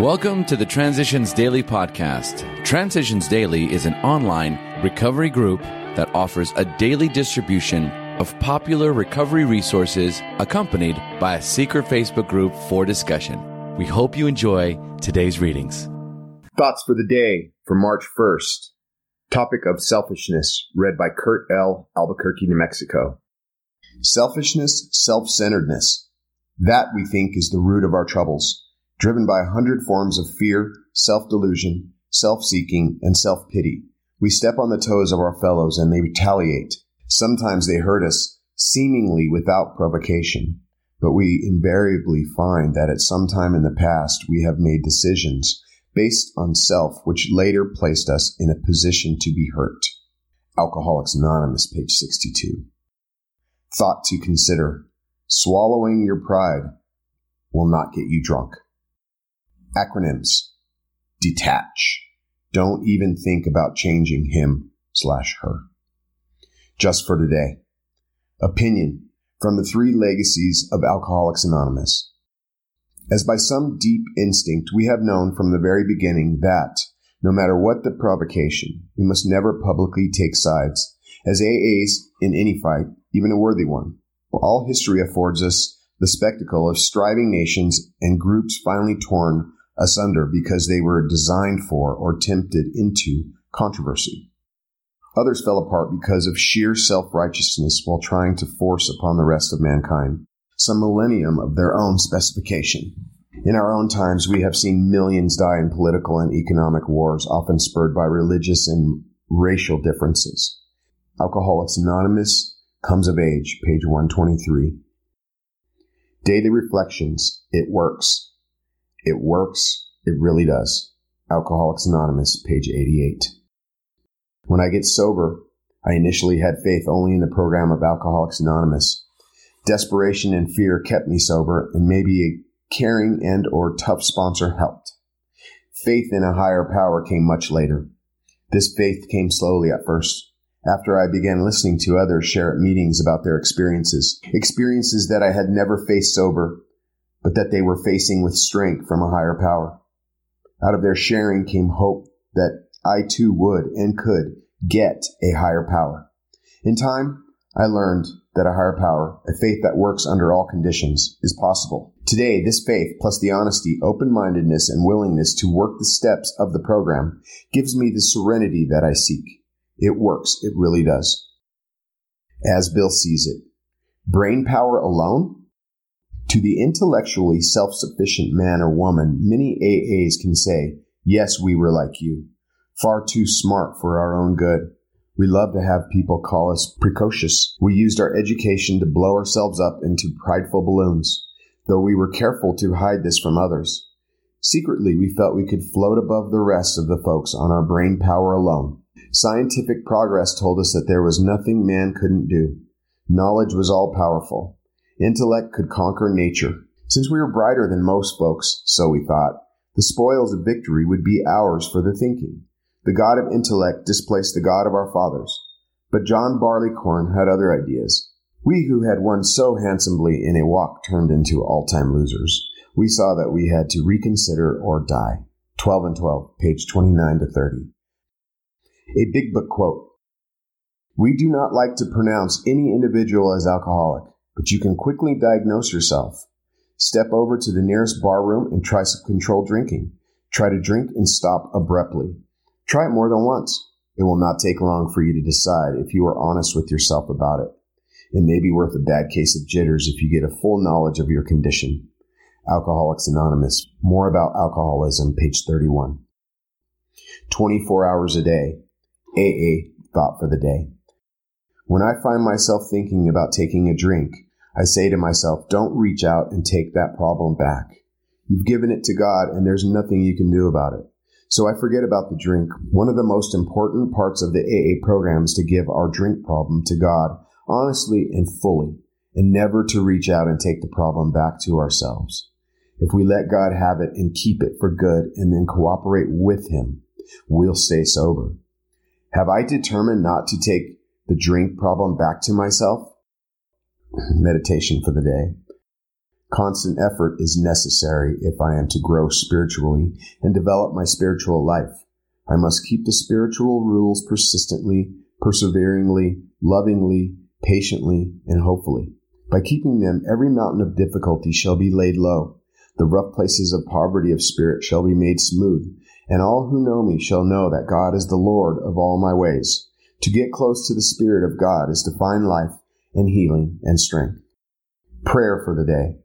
Welcome to the Transitions Daily podcast. Transitions Daily is an online recovery group that offers a daily distribution of popular recovery resources accompanied by a secret Facebook group for discussion. We hope you enjoy today's readings. Thoughts for the day for March 1st. Topic of selfishness, read by Kurt L. Albuquerque, New Mexico. Selfishness, self centeredness. That, we think, is the root of our troubles driven by a hundred forms of fear, self delusion, self seeking, and self pity. We step on the toes of our fellows and they retaliate. Sometimes they hurt us, seemingly without provocation. But we invariably find that at some time in the past we have made decisions based on self which later placed us in a position to be hurt. Alcoholics Anonymous, page 62. Thought to consider. Swallowing your pride will not get you drunk. Acronyms. Detach. Don't even think about changing him slash her. Just for today. Opinion from the three legacies of Alcoholics Anonymous. As by some deep instinct, we have known from the very beginning that, no matter what the provocation, we must never publicly take sides, as AAs in any fight, even a worthy one. All history affords us the spectacle of striving nations and groups finally torn asunder because they were designed for or tempted into controversy. Others fell apart because of sheer self-righteousness while trying to force upon the rest of mankind some millennium of their own specification. In our own times, we have seen millions die in political and economic wars, often spurred by religious and racial differences. Alcoholics Anonymous comes of age, page 123. Daily reflections. It works. It works. It really does. Alcoholics Anonymous, page 88. When I get sober, I initially had faith only in the program of Alcoholics Anonymous. Desperation and fear kept me sober, and maybe a caring and or tough sponsor helped. Faith in a higher power came much later. This faith came slowly at first, after I began listening to others share at meetings about their experiences, experiences that I had never faced sober, but that they were facing with strength from a higher power. Out of their sharing came hope that I too would and could get a higher power. In time, I learned that a higher power, a faith that works under all conditions, is possible. Today, this faith, plus the honesty, open-mindedness, and willingness to work the steps of the program, gives me the serenity that I seek. It works. It really does. As Bill sees it. Brain power alone? To the intellectually self-sufficient man or woman, many AAs can say, yes, we were like you. Far too smart for our own good. We love to have people call us precocious. We used our education to blow ourselves up into prideful balloons, though we were careful to hide this from others. Secretly, we felt we could float above the rest of the folks on our brain power alone. Scientific progress told us that there was nothing man couldn't do. Knowledge was all powerful. Intellect could conquer nature. Since we were brighter than most folks, so we thought, the spoils of victory would be ours for the thinking. The God of intellect displaced the God of our fathers. But John Barleycorn had other ideas. We who had won so handsomely in a walk turned into all-time losers. We saw that we had to reconsider or die. 12 and 12, page 29 to 30. A big book quote. We do not like to pronounce any individual as alcoholic but you can quickly diagnose yourself. Step over to the nearest bar room and try some controlled drinking. Try to drink and stop abruptly. Try it more than once. It will not take long for you to decide if you are honest with yourself about it. It may be worth a bad case of jitters if you get a full knowledge of your condition. Alcoholics Anonymous. More about alcoholism, page 31. 24 hours a day. AA thought for the day. When I find myself thinking about taking a drink, I say to myself, don't reach out and take that problem back. You've given it to God and there's nothing you can do about it. So I forget about the drink. One of the most important parts of the AA program is to give our drink problem to God honestly and fully and never to reach out and take the problem back to ourselves. If we let God have it and keep it for good and then cooperate with Him, we'll stay sober. Have I determined not to take the drink problem back to myself? Meditation for the day. Constant effort is necessary if I am to grow spiritually and develop my spiritual life. I must keep the spiritual rules persistently, perseveringly, lovingly, patiently, and hopefully. By keeping them, every mountain of difficulty shall be laid low. The rough places of poverty of spirit shall be made smooth, and all who know me shall know that God is the Lord of all my ways. To get close to the Spirit of God is to find life and healing and strength. Prayer for the day.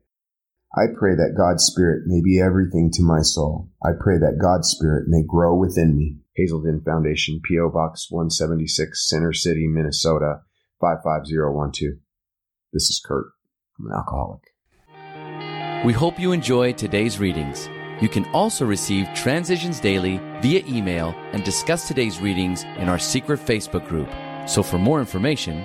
I pray that God's Spirit may be everything to my soul. I pray that God's Spirit may grow within me. Hazelden Foundation, P.O. Box 176, Center City, Minnesota, 55012. This is Kurt. I'm an alcoholic. We hope you enjoy today's readings. You can also receive Transitions Daily via email and discuss today's readings in our secret Facebook group. So for more information,